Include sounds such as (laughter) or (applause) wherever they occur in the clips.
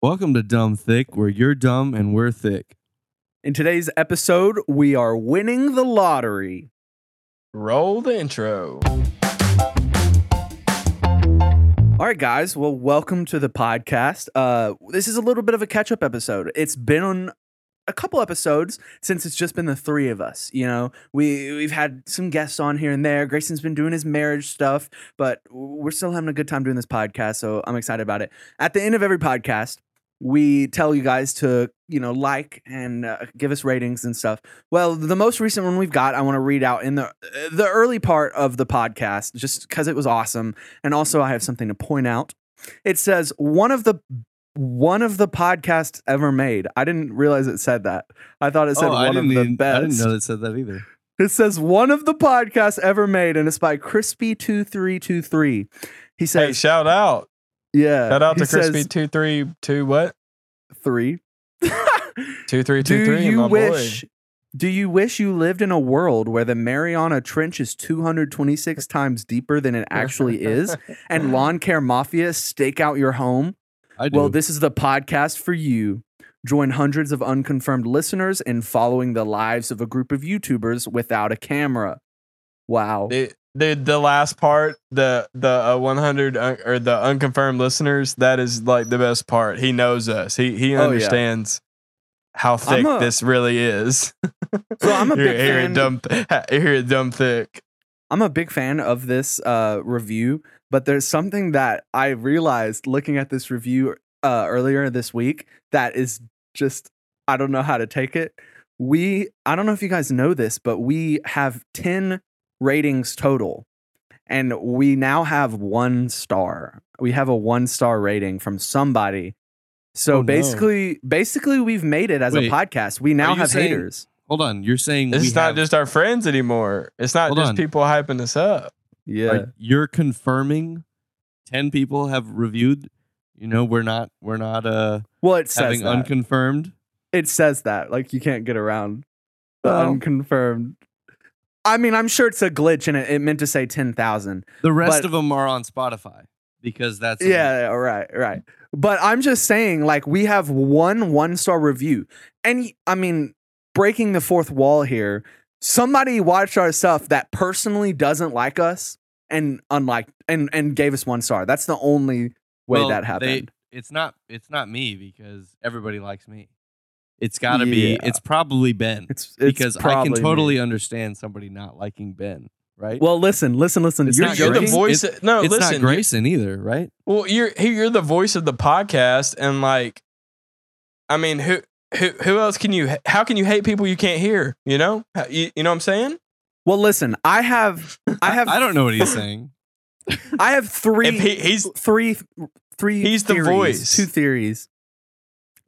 Welcome to Dumb Thick, where you're dumb and we're thick. In today's episode, we are winning the lottery. Roll the intro. All right, guys. Well, welcome to the podcast. Uh, this is a little bit of a catch-up episode. It's been on a couple episodes since it's just been the three of us. You know, we we've had some guests on here and there. Grayson's been doing his marriage stuff, but we're still having a good time doing this podcast. So I'm excited about it. At the end of every podcast, we tell you guys to you know like and uh, give us ratings and stuff. Well the most recent one we've got i want to read out in the the early part of the podcast just because it was awesome and also i have something to point out. It says one of the one of the podcasts ever made. I didn't realize it said that. I thought it said oh, one of the even- best I didn't know it said that either. it says one of the podcasts ever made and it's by crispy2323 he says Hey, shout out. Yeah Shout out to Crispy says two three two what? three Two three two (laughs) do three. you my wish boy. do you wish you lived in a world where the mariana trench is 226 (laughs) times deeper than it actually is and (laughs) lawn care mafia stake out your home I do. well this is the podcast for you join hundreds of unconfirmed listeners in following the lives of a group of youtubers without a camera wow The, the the last part, the the uh, 100 un- or the unconfirmed listeners, that is like the best part. He knows us. He he Oh, yeah. understands how thick a- this really is. (laughs) So I'm a (laughs) big you're fan- dumb. (laughs) You're dumb thick. I'm a big fan of this uh, review, but there's something that I realized looking at this review uh, earlier this week that is just I don't know how to take it. We I don't know if you guys know this, but we have 10 ratings total. And we now have one star. We have a one star rating from somebody. So Oh, no. basically, basically we've made it as Wait, a podcast. We now have saying- haters. Hold on. You're saying It's we not have- just our friends anymore. It's not just on. people hyping us up. Yeah. like, you're confirming 10 people have reviewed. You know, we're not we're not uh well, it says having that. unconfirmed. it says that like you can't get around the Well- unconfirmed i mean i'm sure it's a glitch and it, it meant to say 10000 The rest But- of them are on Spotify because that's yeah right right. But i'm just saying like we have one one star review. And I mean breaking the fourth wall here somebody watched our stuff that personally doesn't like us and unlike and and gave us one star. That's the only way Well, that they- happened. it's not it's not me because everybody likes me. It's got to be it's probably Ben it's, it's because I can probably me. totally understand somebody not liking Ben, right? well listen listen listen It's you're not You're the joking voice. no, it's listen. not Grayson either, right? Well, you're you're the voice of the podcast, and like, I mean, who who who else can you? How can you hate people you can't hear? You know, you, you know what I'm saying? well listen i have (laughs) i have I don't know what he's (laughs) saying. I have three. If he, he's three, three. He's the voice. Two theories.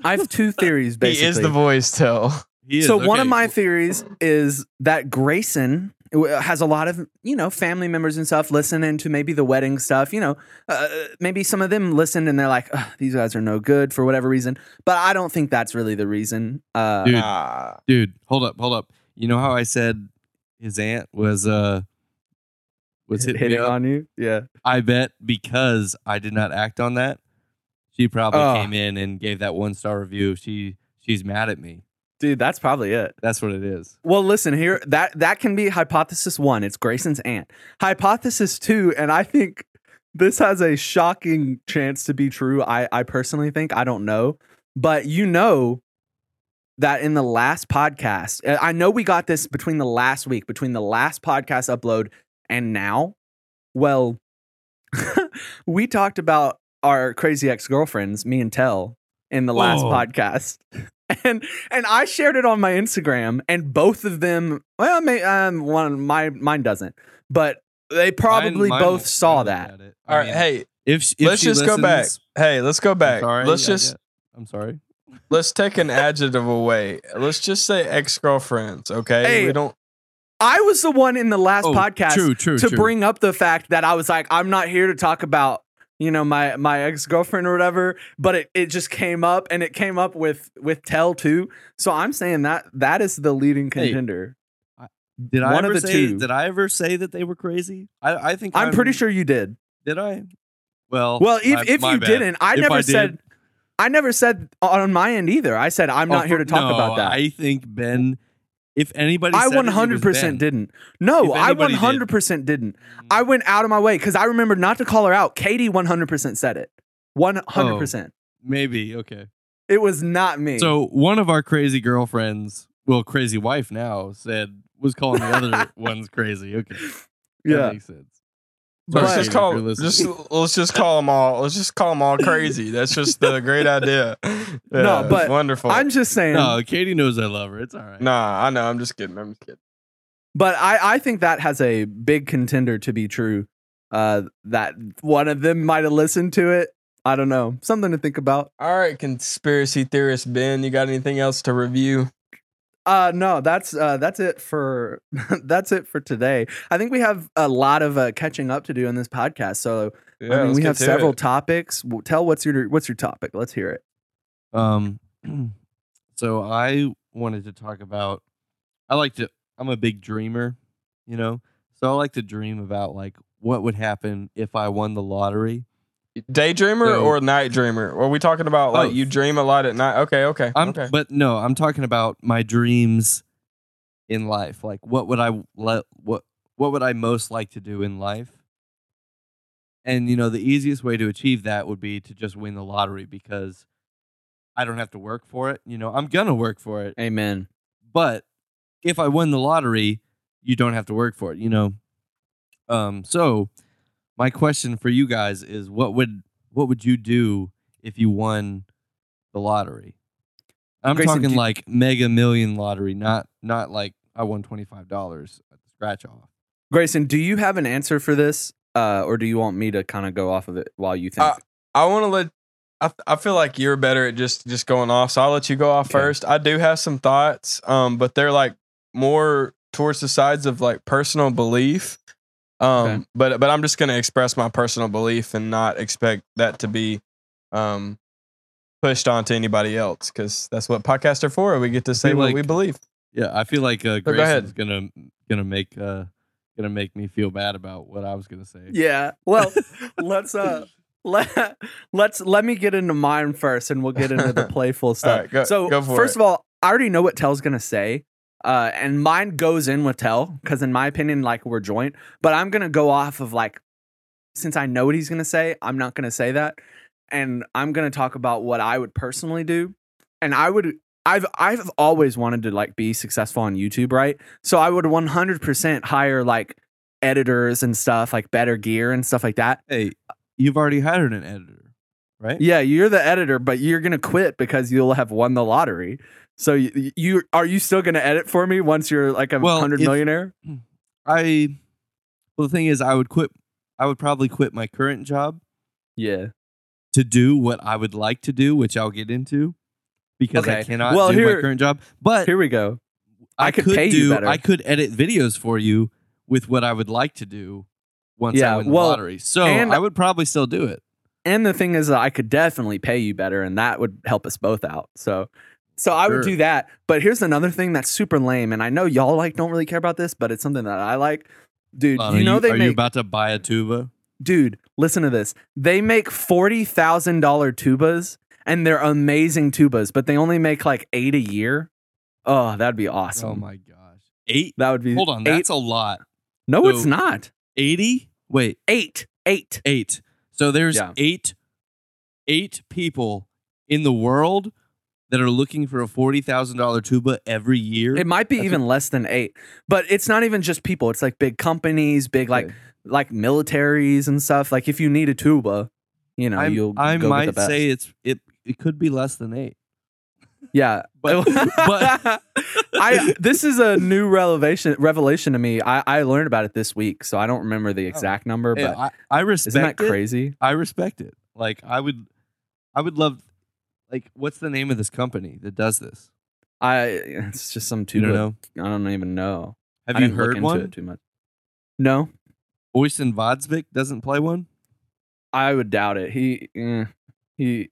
I have two theories. Basically, he is the voice. Tell He is, so one of my theories is that Grayson has a lot of you know family members and stuff listening to maybe the wedding stuff. You know, uh, maybe some of them listened and they're like, "Ugh, these guys are no good for whatever reason. But I don't think that's really the reason. Uh, Dude. Nah. dude, hold up, hold up. You know how I said his aunt was uh was (laughs) hitting, hitting on you. Yeah. I bet because I did not act on that, she probably Oh. came in and gave that one star review. She she's mad at me. Dude, that's probably it. That's what it is. Well, listen here. That that can be hypothesis one. It's Grayson's aunt. Hypothesis two, and I think this has a shocking chance to be true. I I personally think I don't know, but you know that in the last podcast, I know we got this between the last week, between the last podcast upload and now. Well, (laughs) we talked about our crazy ex girlfriends, me and Tell, in the last Whoa. podcast. (laughs) And and I shared it on my Instagram, and both of them, well, may, um, one my mine doesn't, but they probably Mine- mine both saw that. looked at it. All I right, mean, hey, if, if let's she just go back. Hey, let's go back. sorry, let's I just get- I'm sorry. (laughs) let's take an adjective away. Let's just say ex girlfriends. Okay, Hey, we don't. I was the one in the last Oh, podcast true, true, to true. bring up the fact that I was like, I'm not here to talk about you know my my ex girlfriend or whatever, but it, it just came up and it came up with with Tell too. So I'm saying that that is the leading Hey, contender. Did I One of ever the say? two. Did I ever say that they were crazy? I, I think I'm pretty sure you did. Did I? Well, Well, if my- if my you bad. didn't, I If never I did, said I never said on my end either. I said I'm Oh, not here to talk no, about that. I think Ben. If anybody, I it was 100% didn't. No, I 100% didn't. Mm. I went out of my way because I remember not to call her out. Katie 100% said it. 100%. maybe okay. It was not me. So one of our crazy girlfriends, well, crazy wife now, said was calling the other (laughs) ones crazy. Okay, that yeah. makes sense. But- let's just call just let's just call them all. Let's just call them all crazy. That's just the great idea. (laughs) Yeah, No, it's but wonderful. I'm just saying. no, Katie knows I love her. It's all right. nah, I know. I'm just kidding. I'm just kidding. But I, I think that has a big contender to be true. Uh, that one of them might have listened to it. I don't know. Something to think about. All right, conspiracy theorist Ben, you got anything else to review? Uh, no, that's uh, that's it for (laughs) that's it for today. I think we have a lot of uh, catching up to do in this podcast. So Yeah, I mean, we have several it. topics. Tell what's your what's your topic? Let's hear it. Um, (clears throat) so I wanted to talk about. I like to. I'm a big dreamer, you know. So I like to dream about like what would happen if I won the lottery. Daydreamer So- or night dreamer? Are we talking about like Both. you dream a lot at night? Okay, okay, I'm, okay. but no, I'm talking about my dreams in life. Like, what would I let? What What would I most like to do in life? And you know, the easiest way to achieve that would be to just win the lottery because I don't have to work for it. You know, I'm gonna work for it, Amen. but if I win the lottery, you don't have to work for it. You know. Um. So, my question for you guys is, what would what would you do if you won the lottery? I'm Grayson, talking do- like mega million lottery, not not like I won twenty five dollars at the scratch off. Grayson, do you have an answer for this, uh, or do you want me to kind of go off of it while you think? Uh, I want to let. I, I feel like you're better at just just going off, so I'll let you go off Okay. first. I do have some thoughts, um, but they're like more towards the sides of like personal belief. Um, Okay. but but I'm just gonna express my personal belief and not expect that to be, um, pushed onto anybody else because that's what podcasts are for. We get to say what like- we believe. Yeah, I feel like uh, go ahead. Grayson's gonna gonna make uh gonna make me feel bad about what I was gonna say. yeah. Well, (laughs) let's uh. Let, let's let me get into mine first and we'll get into the (laughs) playful stuff. right, go- so go first it. of all, I already know what Tell's gonna say. Uh, and mine goes in with Tell, because in my opinion, like we're joint, but I'm gonna go off of like since I know what he's gonna say, I'm not gonna say that. And I'm gonna talk about what I would personally do. And I would I've I've always wanted to like be successful on YouTube, right? So I would 100% hire like editors and stuff, like better gear and stuff like that. Hey, you've already hired an editor, right? Yeah, you're the editor, but you're gonna quit because you'll have won the lottery. So you, you are you still gonna edit for me once you're like a Well, hundred millionaire? I well the thing is I would quit I would probably quit my current job Yeah. to do what I would like to do, which I'll get into because I cannot Well, do here- my current job. But Here we go. I, I could could pay you do better. I could edit videos for you with what I would like to do once Yeah, I win the well, lottery. So I would probably still do it. And the thing is, that I could definitely pay you better, and that would help us both out. So, so I would do that. But here's another thing that's super lame, and I know y'all like don't really care about this, but it's something that I like. Dude, you know they are make. you about to buy a tuba? dude, listen to this. They make forty thousand dollar tubas, and they're amazing tubas, but they only make like eight a year. Oh, that'd be oh awesome. Oh my gosh. Eight? That would be Hold on, eight. that's a lot. no, it's not. 80? Wait, Eight, eight. eight. So there's Yeah. eight eight people in the world that are looking for a forty thousand dollar tuba every year. It might be That's even less than eight, but it's not even just people. It's like big companies, big like Okay. like militaries and stuff. Like if you need a tuba, you know, I'm- you'll I go might get the best. say it's it it could be less than eight. Yeah. But (laughs) but I this is a new revelation revelation to me. I, I learned about it this week, so I don't remember the Oh. exact number, hey, but I, I respect isn't that it. crazy? I respect it. Like I would I would love like what's the name of this company that does this? I it's just some You know? I don't even know. Have I you didn't look heard into one? it too much? No, Øystein Baadsvik doesn't play one? I would doubt it. He eh, he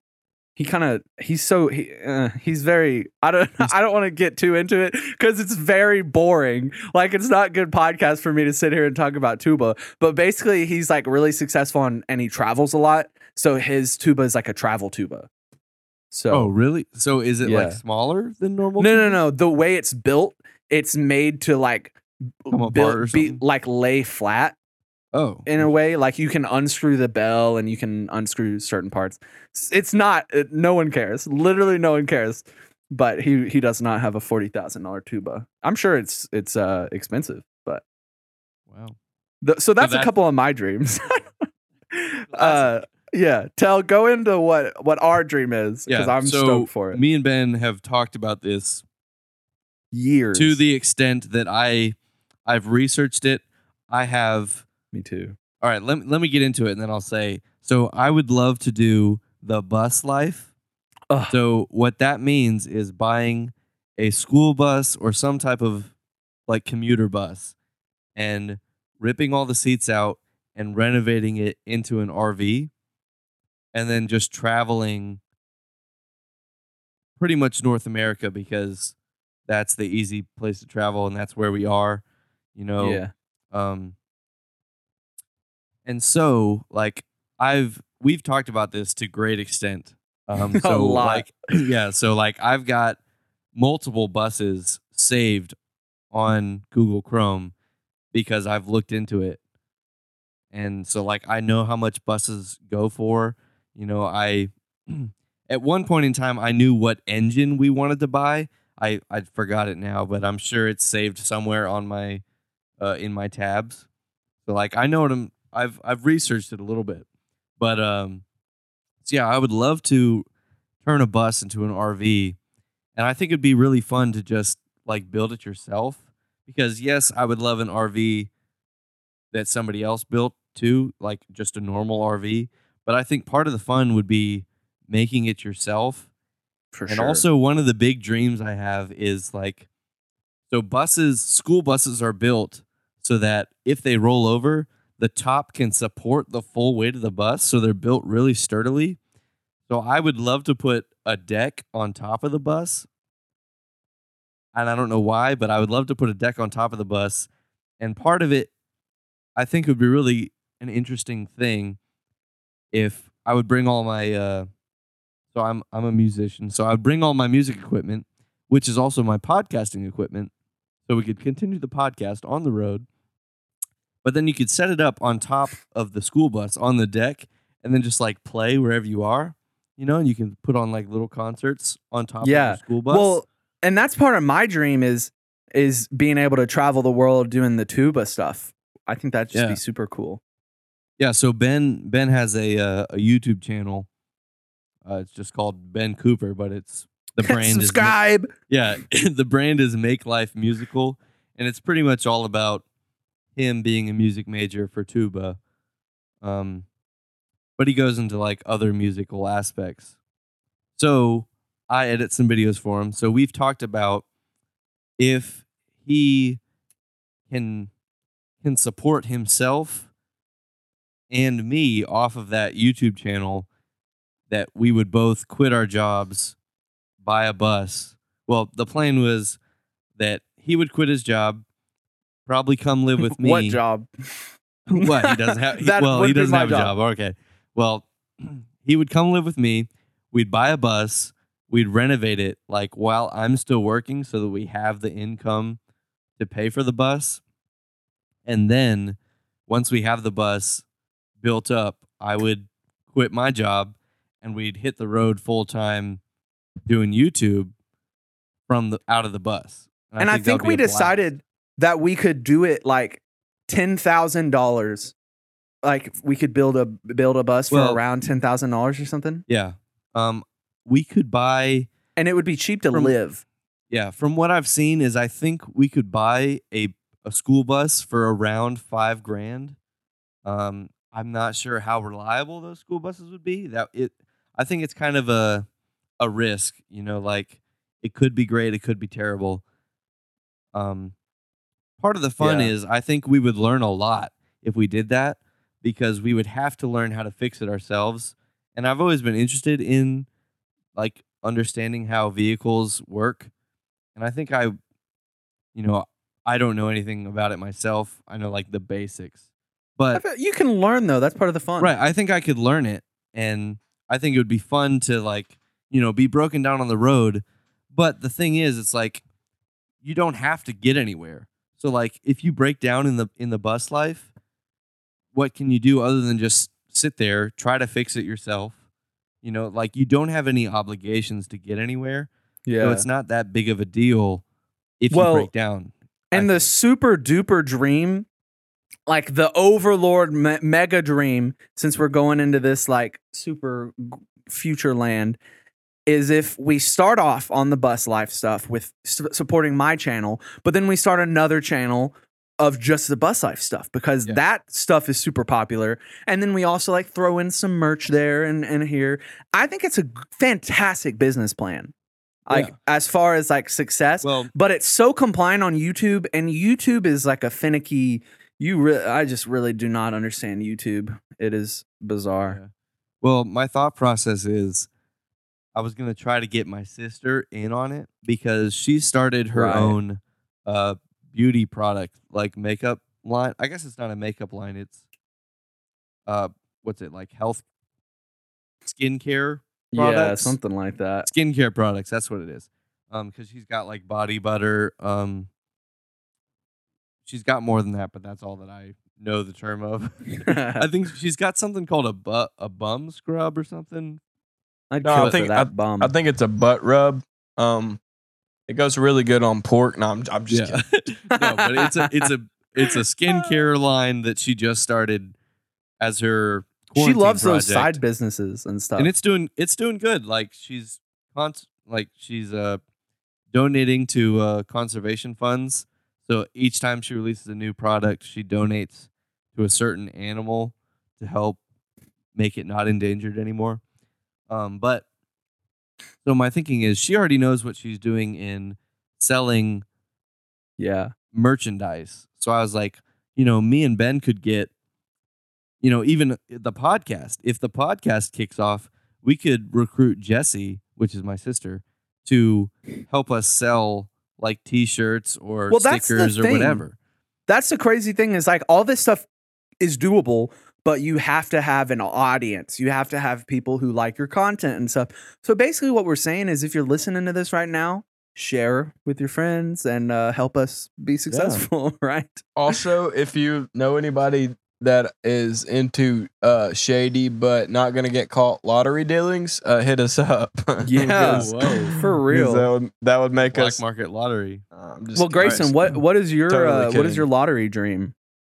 he kind of he's so he uh, he's very I don't (laughs) I don't want to get too into it because it's very boring. Like it's not good podcast for me to sit here and talk about tuba. But basically, he's like really successful and and he travels a lot. So his tuba is like a travel tuba. So oh, really? So is it Yeah. like smaller than normal? no, no, tubas? no. The way it's built, it's made to like Come apart build- or be like lay flat Oh, in a way. Like you can unscrew the bell and you can unscrew certain parts. It's not. It, no one cares. Literally, no one cares. But he he does not have a forty thousand dollar tuba. I'm sure it's it's uh expensive, but wow. th- so that's a that- couple of my dreams. (laughs) (laughs) uh, yeah. Tell go into what what our dream is because Yeah. I'm so stoked for it. Me and Ben have talked about this Years to the extent that I I've researched it. I have me too. all right, let, let me get into it and then I'll say so I would love to do the bus life. Ugh. So what that means is buying a school bus or some type of like commuter bus and ripping all the seats out and renovating it into an RV and then just traveling pretty much North America because that's the easy place to travel and that's where we are, you know. yeah. Um and so like I've we've talked about this to great extent. Um (laughs) so like (clears throat) yeah, so like I've got multiple buses saved on Google Chrome because I've looked into it. And so like I know how much buses go for. You know, I (clears throat) at one point in time I knew what engine we wanted to buy. I I forgot it now, but I'm sure it's saved somewhere on my uh in my tabs. So like I know what I'm I've I've researched it a little bit. But um so yeah, I would love to turn a bus into an RV. And I think it'd be really fun to just like build it yourself because yes, I would love an RV that somebody else built too, like just a normal RV, but I think part of the fun would be making it yourself For and sure. also, one of the big dreams I have is like, so buses, school buses are built so that if they roll over, the top can support the full weight of the bus. So they're built really sturdily. So I would love to put a deck on top of the bus. And I don't know why, but I would love to put a deck on top of the bus. And part of it, I think, would be really an interesting thing if I would bring all my uh, so I'm I'm a musician. So I'd bring all my music equipment, which is also my podcasting equipment, so we could continue the podcast on the road. But then you could set it up on top of the school bus on the deck and then just like play wherever you are. You know, and you can put on like little concerts on top Yeah. of the school bus. Well, and that's part of my dream is is being able to travel the world doing the tuba stuff. I think that'd just Yeah. be super cool. Yeah, so Ben Ben has a uh, a YouTube channel. Uh, it's just called Ben Cooper, but it's the (laughs) brand is Subscribe. Yeah, (laughs) the brand is Make Life Musical, and it's pretty much all about him being a music major for tuba. Um, but he goes into like other musical aspects. So I edit some videos for him. So we've talked about if he can can support himself and me off of that YouTube channel, that we would both quit our jobs, buy a bus. Well, the plan was that he would quit his job, probably come live with (laughs) me. What job? (laughs) what he doesn't have. (laughs) That well, would he be doesn't my have a job. job. Okay. Well, (clears throat) he would come live with me. We'd buy a bus. We'd renovate it like while I'm still working, so that we have the income to pay for the bus. And then once we have the bus built up, I would quit my job and we'd hit the road full time doing YouTube from the out of the bus. And I that think we a blast. decided that we could do it like ten thousand dollars. Like we could build a build a bus for around ten thousand dollars or something, Yeah. Um, we could buy and it would be cheap to From- live. Yeah, from what I've seen is I think we could buy a a school bus for around five grand. Um, I'm not sure how reliable those school buses would be. That it, I think it's kind of a a risk. You know, like it could be great, it could be terrible. Um, part of the fun Yeah. is I think we would learn a lot if we did that because we would have to learn how to fix it ourselves. And I've always been interested in like understanding how vehicles work. And I think I, you know, I don't know anything about it myself. I know like the basics, but you can learn though. That's part of the fun. right, I think I could learn it, and I think it would be fun to like you know, be broken down on the road. But the thing is, it's like you don't have to get anywhere. So like if you break down in the in the bus life, what can you do other than just sit there, try to fix it yourself? You know, like you don't have any obligations to get anywhere. Yeah. So it's not that big of a deal if Well, you break down. and the super duper dream, like the overlord me- mega dream, since we're going into this like super future land, is if we start off on the bus life stuff with s- supporting my channel, but then we start another channel of just the bus life stuff because Yeah. that stuff is super popular. And then we also like throw in some merch there and, and here. I think it's a fantastic business plan. Like Yeah. as far as like success, Well, but it's so compliant on YouTube, and YouTube is like a finicky. You, re- I just really do not understand YouTube. It is bizarre. Yeah. Well, my thought process is I was going to try to get my sister in on it because she started her Right. own uh beauty product like makeup line. I guess it's not a makeup line, it's uh what's it like health skincare Yeah, Products? something like that. skincare products, that's what it is. Um cuz she's got like body butter um she's got more than that, but that's all that I know the term of. (laughs) I (laughs) think she's got something called a bu- a bum scrub or something. I'd No, I kill for think- that bum. I think it's a butt rub. Um, it goes really good on pork. No, I'm, I'm just kidding. (laughs) no, but it's a it's a it's a (laughs) skincare line that she just started as her. she quarantine loves those side businesses and stuff. and it's doing it's doing good. Like she's cons- like she's uh donating to uh conservation funds. So each time she releases a new product, she donates to a certain animal to help make it not endangered anymore. Um, but so my thinking is she already knows what she's doing in selling yeah, merchandise. So I was like, you know, me and Ben could get, you know, even the podcast. If the podcast kicks off, we could recruit Jesse, which is my sister, to help us sell like t-shirts or Well, stickers or whatever. that's the crazy thing. Is like all this stuff is doable, but you have to have an audience. You have to have people who like your content and stuff. So basically, what we're saying is, if you're listening to this right now, share with your friends and uh, help us be successful. (laughs) Right? Also, if you know anybody that is into uh shady but not gonna get caught lottery dealings, uh, hit us up. (laughs) Yeah, Because- Whoa. (laughs) for real. That would, that would make Black us. market lottery. Uh, I'm just Well, Grayson, what what is your Totally uh, what your lottery dream?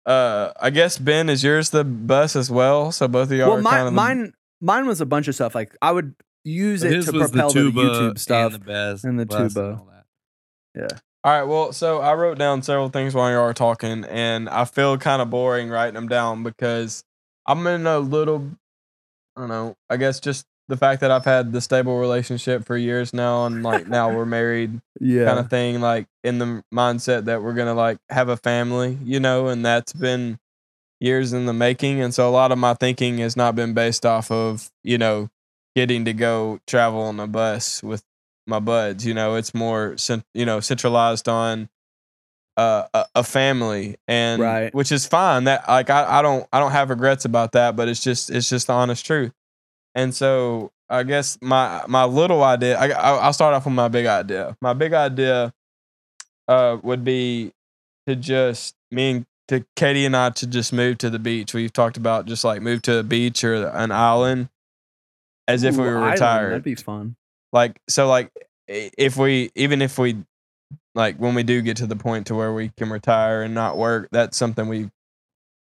Uh, I guess Ben is yours the bus as well. So both of y'all Well, are mine kind of the- mine mine was a bunch of stuff. Like I would use it to propel the the, YouTube stuff. and the, best, and the bus tuba. all that. All right, well, so I wrote down several things while you are talking, and I feel kind of boring writing them down because I'm in a little, I don't know, I guess just the fact that I've had the stable relationship for years now, and like now we're (laughs) married, yeah, kind of thing, like in the mindset that we're gonna like have a family, you know, and that's been years in the making, and so a lot of my thinking has not been based off of you know getting to go travel on a bus with my buds. You know, it's more you know centralized on uh, a, a family, and Right. which is fine. That like I, I don't I don't have regrets about that, but it's just it's just the honest truth. And so I guess my my little idea, I, I I'll start off with my big idea. My big idea uh, would be to just me and to Katie and I to just move to the beach. We've talked about just like move to a beach or an island as if we Ooh, were island, retired That'd be fun. like so like if we even if we like when we do get to the point to where we can retire and not work that's something we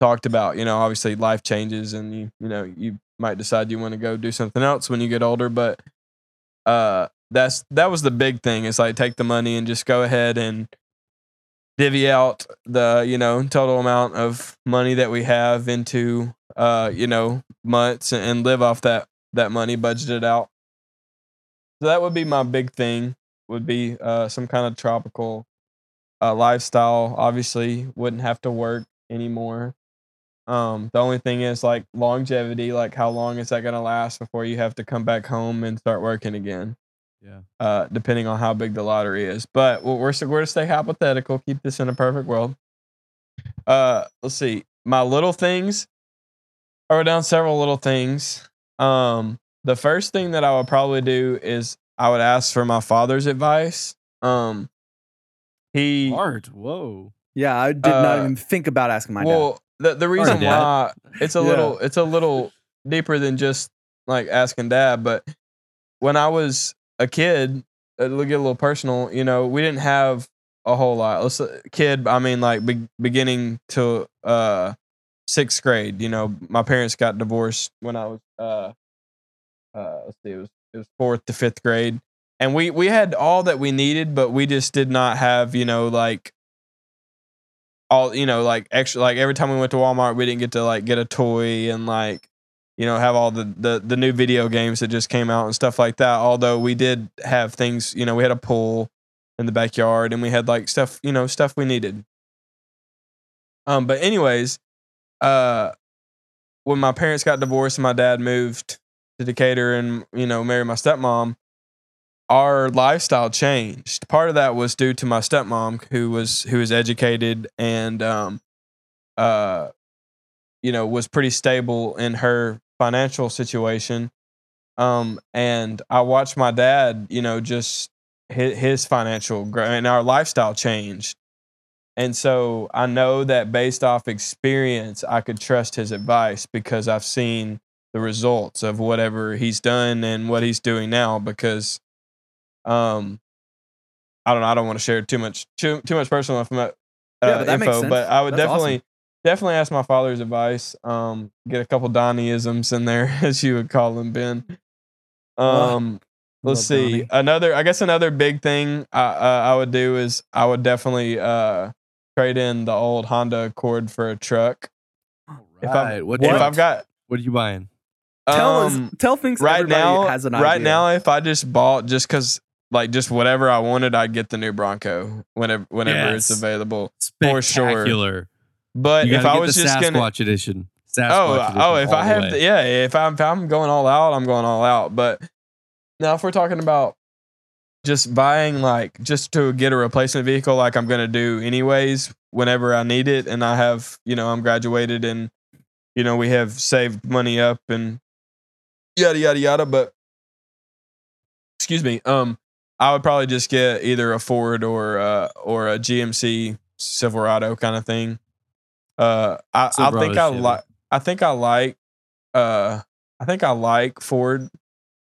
talked about you know obviously life changes and you you know you might decide you want to go do something else when you get older but uh that's that was the big thing is like take the money and just go ahead and divvy out the you know total amount of money that we have into uh you know months and, live off that that money budgeted out so that would be my big thing. Would be uh, some kind of tropical uh, lifestyle. Obviously, wouldn't have to work anymore. Um, the only thing is like longevity. Like, how long is that gonna last before you have to come back home and start working again? Yeah. Uh, depending on how big the lottery is. But we're we're, we're to stay hypothetical. Keep this in a perfect world. Uh, let's see. My little things. I wrote down several little things. Um, the first thing that I would probably do is I would ask for my father's advice. Um, he Art. Whoa. Yeah, I did not Uh, even think about asking my dad. The the reason why it's a Yeah. little it's a little deeper than just like asking dad, but when I was a kid, it'll get a little personal, you know, we didn't have a whole lot. Let's uh, kid, I mean, like be, beginning to uh sixth grade. You know, my parents got divorced when I was uh uh let's see, it was it was fourth to fifth grade, and we we had all that we needed, but we just did not have you know like all you know like extra like every time we went to Walmart, we didn't get to like get a toy and like you know have all the the the new video games that just came out and stuff like that. Although we did have things, you know, we had a pool in the backyard and we had like stuff, you know, stuff we needed. Um, but anyways, uh, when my parents got divorced and my dad moved to Decatur and you know married my stepmom, our lifestyle changed. Part of that was due to my stepmom, who was who was educated and um, uh, you know, was pretty stable in her financial situation. Um, and I watched my dad, you know, just his, his financial and our lifestyle changed. And so I know that based off experience, I could trust his advice because I've seen the results of whatever he's done and what he's doing now. Because, um, I don't know, I don't want to share too much too too much personal info, uh, Yeah, but that makes info, sense. but I would That's awesome. definitely definitely ask my father's advice. Um, get a couple Donnieisms in there, (laughs) as you would call them, Ben. Love- Um, let's love see Donnie. another. I guess another big thing I uh, I would do is I would definitely uh trade in the old Honda Accord for a truck. If I'm- Right. What If truck? I've got What are you buying? tell um, us, tell things right now, has an right idea. now, if I just bought just because like just whatever I wanted, I'd get the new Bronco whenever whenever it's available. For sure. But if I was just Sasquatch gonna edition. Sasquatch oh edition oh if I have yeah if I'm if I'm going all out, I'm going all out. But now if we're talking about just buying like just to get a replacement vehicle like I'm gonna do anyways whenever I need it and I have you know I'm graduated and you know we have saved money up and yada yada yada but excuse me um I would probably just get either a Ford or uh or a GMC Silverado kind of thing uh I, I think I like I think I like uh I think I like Ford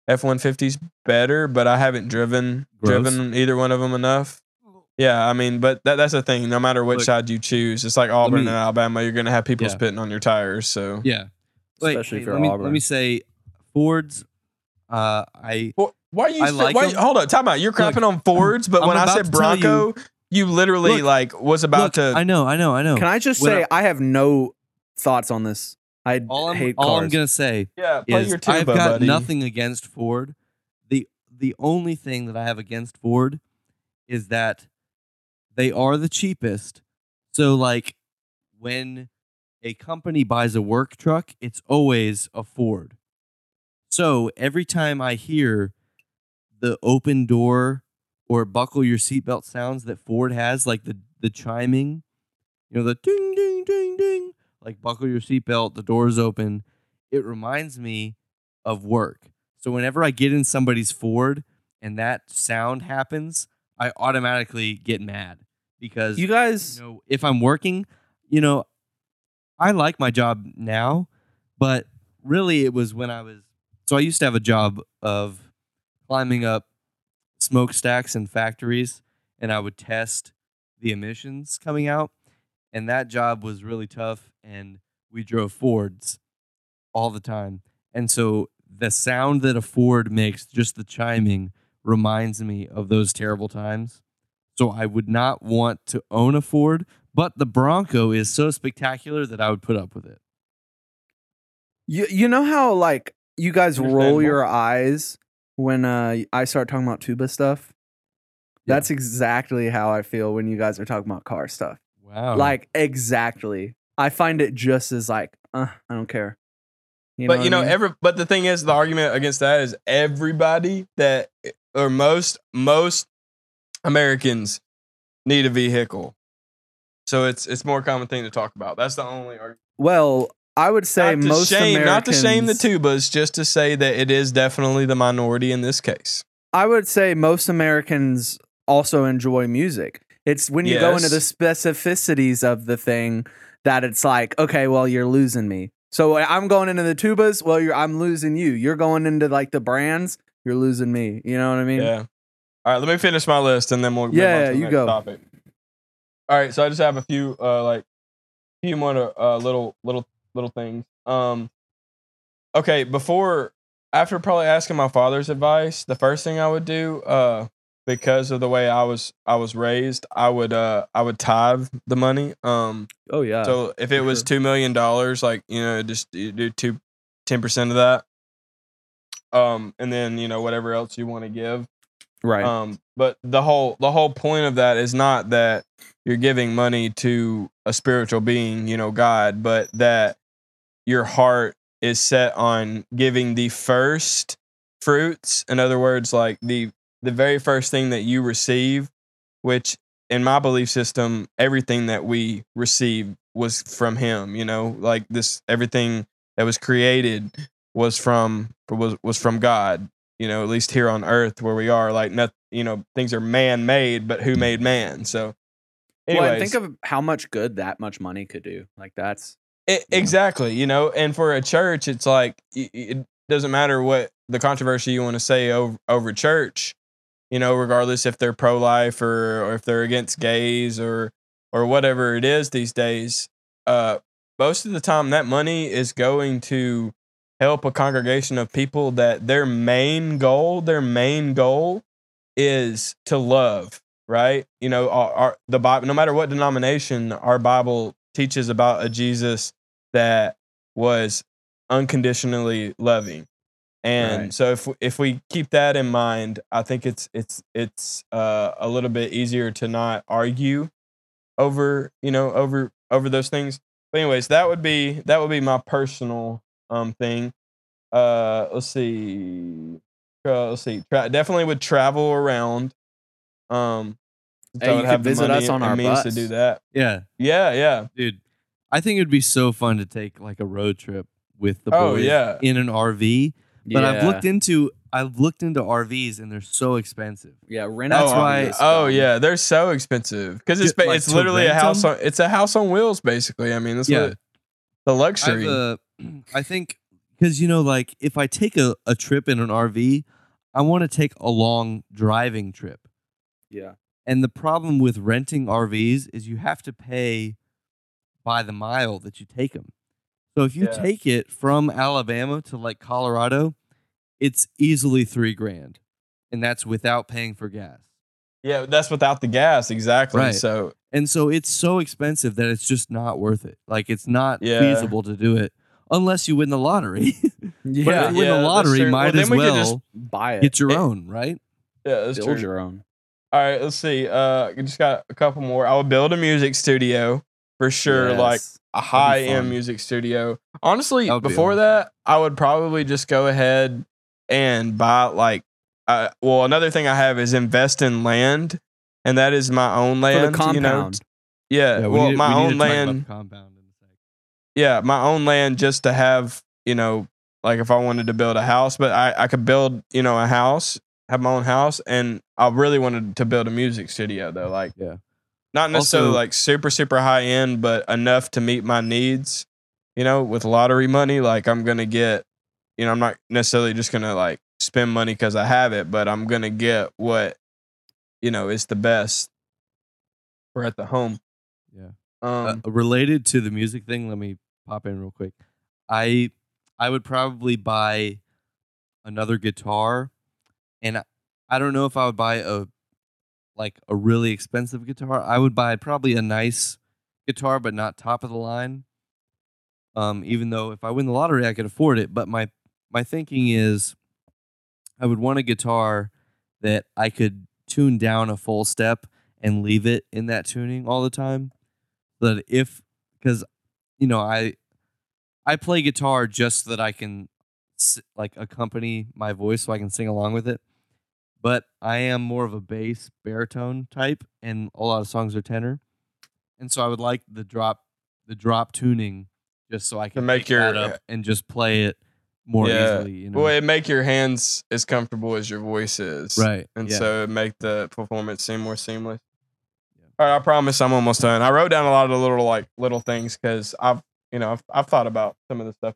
F one fifties better, but I haven't driven Gross. driven either one of them enough. Yeah, I mean, but that, that's the thing. No matter which Look, side you choose, it's like Auburn me- and Alabama. You're gonna have people Yeah. spitting on your tires. So Yeah. Wait, Especially hey, if you're let me, Auburn. Let me say, Fords. Uh, I Wh- why are you? I st- like why, them. hold on, time out. You're crapping on Fords, but I'm when I said to tell you- Bronco, you, literally Look, like was about look, to. I know, I know, I know. Can I just When say I, have no thoughts on this? I all I'm, hate all. I'm gonna say yeah, play is your tuba, I've got buddy. nothing against Ford. the The only thing that I have against Ford is that they are the cheapest. So, like, when a company buys a work truck, it's always a Ford. So every time I hear the open door or buckle your seatbelt sounds that Ford has, like the the chiming, you know, the ding ding ding ding, like buckle your seatbelt, the door's open. It reminds me of work. So whenever I get in somebody's Ford and that sound happens, I automatically get mad because You guys, you know, if I'm working, you know, I like my job now, but really it was when I was so I used to have a job of climbing up smokestacks in factories and I would test the emissions coming out and that job was really tough and we drove Fords all the time. And so the sound that a Ford makes, just the chiming, reminds me of those terrible times. So I would not want to own a Ford, but the Bronco is so spectacular that I would put up with it. you you know how like you guys roll your eyes when uh I start talking about tuba stuff. Yeah. That's exactly how I feel when you guys are talking about car stuff. Wow. Like exactly. I find it just as like, uh, I don't care. You but what you I know, mean? every but the thing is, the argument against that is everybody that or most most Americans need a vehicle, so it's it's more common thing to talk about. That's the only argument. well, I would say not most shame, not to shame the tubas, just to say that it is definitely the minority in this case. I would say most Americans also enjoy music. It's when you go into the Yes. specificities of the thing that it's like, okay, well, you're losing me. So I'm going into the tubas. Well, you're I'm losing you. You're going into like the brands. You're losing me. You know what I mean? Yeah. All right, let me finish my list and then we'll Yeah, yeah, the you go. topic. All right, so I just have a few uh like few more uh little little little things. Um okay, before after probably asking my father's advice, the first thing I would do uh because of the way I was I was raised, I would uh I would tithe the money. Um Oh yeah. so if it was two million dollars, like you know, just you do two ten percent of that. Um, and then you know whatever else you want to give. right. Um, but the whole the whole point of that is not that you're giving money to a spiritual being, you know, God, but that your heart is set on giving the first fruits. In other words, like the the very first thing that you receive, which in my belief system, everything that we receive was from him, you know, like this everything that was created was from was was from God you know, at least here on earth where we are, like not, you know, things are man made, but who made man? So, anyways, well, think of how much good that much money could do. Like that's it, exactly, you know, and for a church, it's like y- it doesn't matter what the controversy you want to say over over church, you know, regardless if they're pro life or or if they're against gays or or whatever it is these days. Uh, most of the time, that money is going to help a congregation of people that their main goal, their main goal is to love, right? You know, our, our the Bible, no matter what denomination, our Bible teaches about a Jesus that was unconditionally loving. And Right. so if if we keep that in mind, I think it's it's it's uh, a little bit easier to not argue over, you know, over over those things. But anyways, that would be that would be my personal um thing. Uh, let's see. Uh, let's see. Tra- definitely would travel around. Um, so Hey, I you would could have the us on and our means to do that. Yeah, Yeah, yeah. dude. I think it'd be so fun to take like a road trip with the Oh, boys yeah. in an RV. But I've looked into I've looked into RVs and they're so expensive. Yeah, rent That's why- RV Oh dumb. yeah, they're so expensive because it's like, it's literally a house them? on it's a house on wheels basically. I mean, that's Yeah. what the luxury. I've, (clears throat) uh, I think because you know, like if I take a, a trip in an RV, I want to take a long driving trip. Yeah. And the problem with renting RVs is you have to pay by the mile that you take them. So if you Yeah. take it from Alabama to like Colorado, it's easily three grand, and that's without paying for gas. yeah, that's without the gas exactly. Right. So And so it's so expensive that it's just not worth it. Like it's not Yeah. feasible to do it unless you win the lottery. Yeah. (laughs) but if you win Yeah, the lottery, might Well, as then we well just Buy it. get your It- own, right? yeah, that's Build true. your own. All right, let's see. Uh, I just got a couple more. I would build a music studio for sure, like a high end music studio. Honestly, That would before awesome. that, I would probably just go ahead and buy like, uh, well, another thing I have is invest in land, and that is my own for land. the You know, compound. yeah. Yeah, we well, need- my we need own to talk about land. the compound in a yeah, my own land just to have, you know, like if I wanted to build a house, but I, I could build, you know, a house, have my own house, and I really wanted to build a music studio though, like Yeah. Not necessarily Also- like super super high end, but enough to meet my needs. You know, with lottery money, like I'm gonna get, you know, I'm not necessarily just gonna like spend money because I have it, but I'm gonna get what, you know, is the best for at the home. Yeah. Um, uh, related to the music thing, let me pop in real quick. I I would probably buy another guitar, and I, I don't know if I would buy a like a really expensive guitar. I would buy probably a nice guitar, but not top of the line. Um, even though if I win the lottery, I could afford it. But my my thinking is, I would want a guitar that I could tune down a full step and leave it in that tuning all the time that if because you know i i play guitar just so that i can like accompany my voice so i can sing along with it but i am more of a bass baritone type and a lot of songs are tenor and so i would like the drop the drop tuning just so I can make pick your- up and just play it more Yeah. easily. You know, Well, it make your hands as comfortable as your voice is. right? And yeah. so it make the performance seem more seamless. Yeah. All right, I promise I'm almost done. I wrote down a lot of the little like little things because I've you know I've, I've thought about some of the stuff.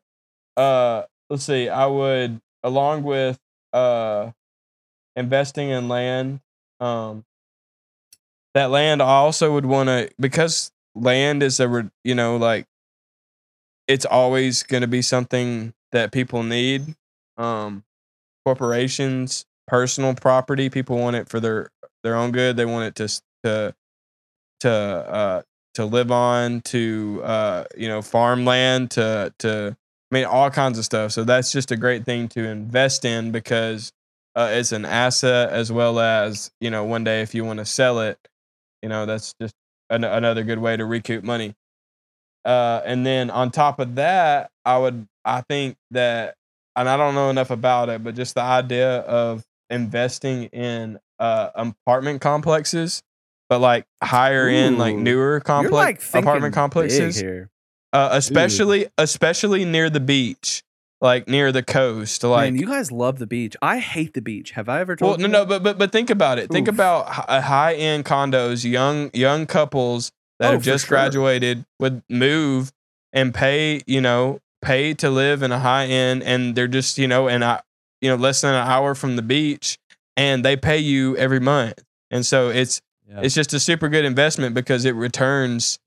Uh, let's see. I would along with uh investing in land. Um, that land I also would want to because land is a you know like it's always going to be something that people need. Um, corporations, personal property, people want it for their their own good. They want it to to to uh to live on, to uh you know farmland, to to I mean all kinds of stuff. So that's just a great thing to invest in because uh, it's an asset as well as you know one day if you want to sell it, you know that's just an- another good way to recoup money. Uh, and then on top of that, I would I think that, and I don't know enough about it, but just the idea of investing in uh apartment complexes, but like higher end, like newer complex like apartment complexes, here. uh, especially especially near the beach, like near the coast, like. Man, you guys love the beach. I hate the beach. Have I ever told well, you? no, no, but but but think about it. Think about hi- uh, high end condos, young young couples that Oh, have just sure. graduated would move and pay, you know, pay to live in a high end, and they're just, you know, and I, you know, less than an hour from the beach, and they pay you every month, and so it's Yeah. it's just a super good investment because it returns.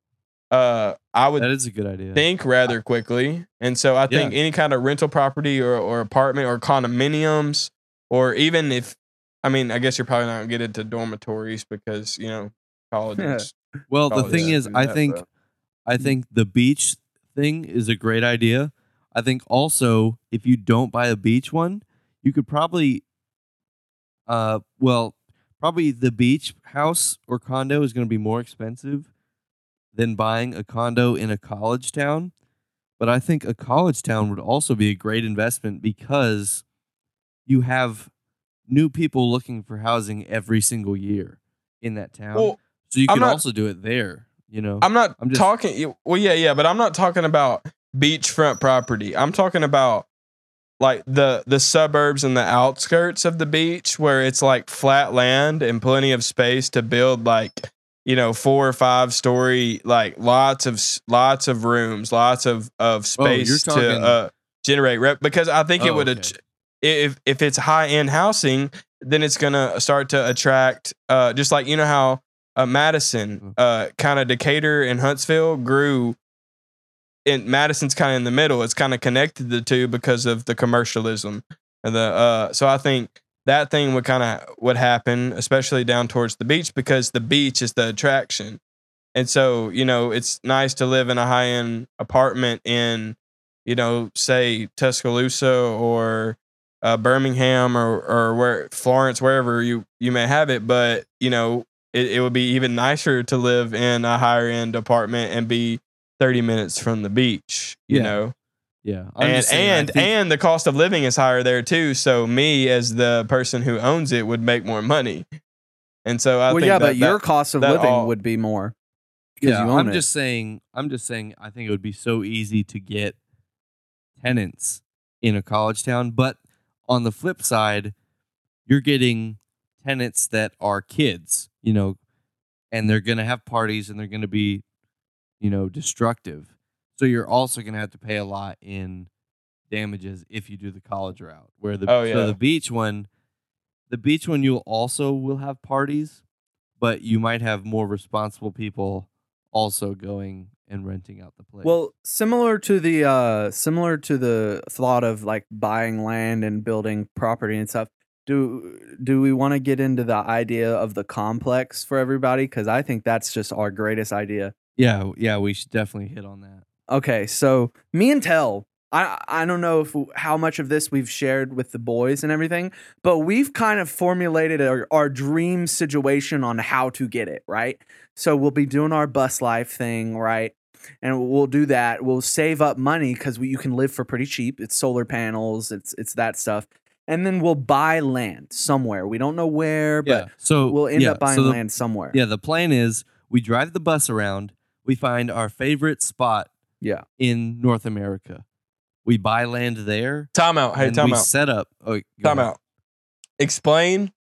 Uh, I would that is a good idea. think rather quickly. And so I think any kind of rental property or, or apartment or condominiums, or even if, I mean, I guess you're probably not going to get into dormitories because, you know, (laughs) colleges. Well, the Oh, thing is, I that, think, but- I think the beach thing is a great idea. I think also if you don't buy a beach one, you could probably, uh, well, probably the beach house or condo is going to be more expensive than buying a condo in a college town. But I think a college town would also be a great investment because you have new people looking for housing every single year in that town. Well, so you I'm not- also do it there. You know, I'm not I'm just- talking, well, yeah, yeah, but I'm not talking about beachfront property. I'm talking about like the the suburbs and the outskirts of the beach where it's like flat land and plenty of space to build like you know four or five story like lots of lots of rooms lots of of Oh, space to uh generate rep because i think it Oh, would okay. att- if if it's high end housing then it's gonna start to attract uh just like you know how uh, Madison, Mm. uh, kind of Decatur and Huntsville grew. In Madison's kind of in the middle. It's kind of connected the two because of the commercialism and the. Uh, so I think that thing would kind of would happen, especially down towards the beach, because the beach is the attraction. And so you know, it's nice to live in a high end apartment in, you know, say Tuscaloosa or uh, Birmingham or or where Florence, wherever you you may have it, but you know it, it would be even nicer to live in a higher end apartment and be 30 minutes from the beach, you Yeah. know. Yeah, I'm and saying, and think- and the cost of living is higher there too, so me as the person who owns it would make more money. And so I think that well, yeah, that- but your that- cost of living all- would be more. 'cause yeah, you own I'm it. just saying. I'm just saying. I think it would be so easy to get tenants in a college town, but on the flip side, you're getting tenants that are kids, you know, and they're gonna have parties and they're gonna be, you know, destructive. So you're also gonna have to pay a lot in damages if you do the college route. Where the Oh, so yeah. the beach one, the beach one, you'll also will have parties, but you might have more responsible people also going and renting out the place. Well, similar to the uh similar to the thought of like buying land and building property and stuff. Do do we want to get into the idea of the complex for everybody cuz I think that's just our greatest idea. yeah, yeah, we should definitely hit on that. Okay, so me and Tell, I I don't know if how much of this we've shared with the boys and everything, but we've kind of formulated our, our dream situation on how to get it, right? So we'll be doing our bus life thing, right? And we'll do that. We'll save up money because you can live for pretty cheap. It's solar panels. It's it's that stuff. And then we'll buy land somewhere. We don't know where, but yeah, so we'll end yeah, up buying so the- land somewhere. Yeah, the plan is we drive the bus around, we find our favorite spot Yeah. in North America. We buy land there. Time out. Hey, and time we out. set up. Oh, go Time ahead. out. Explain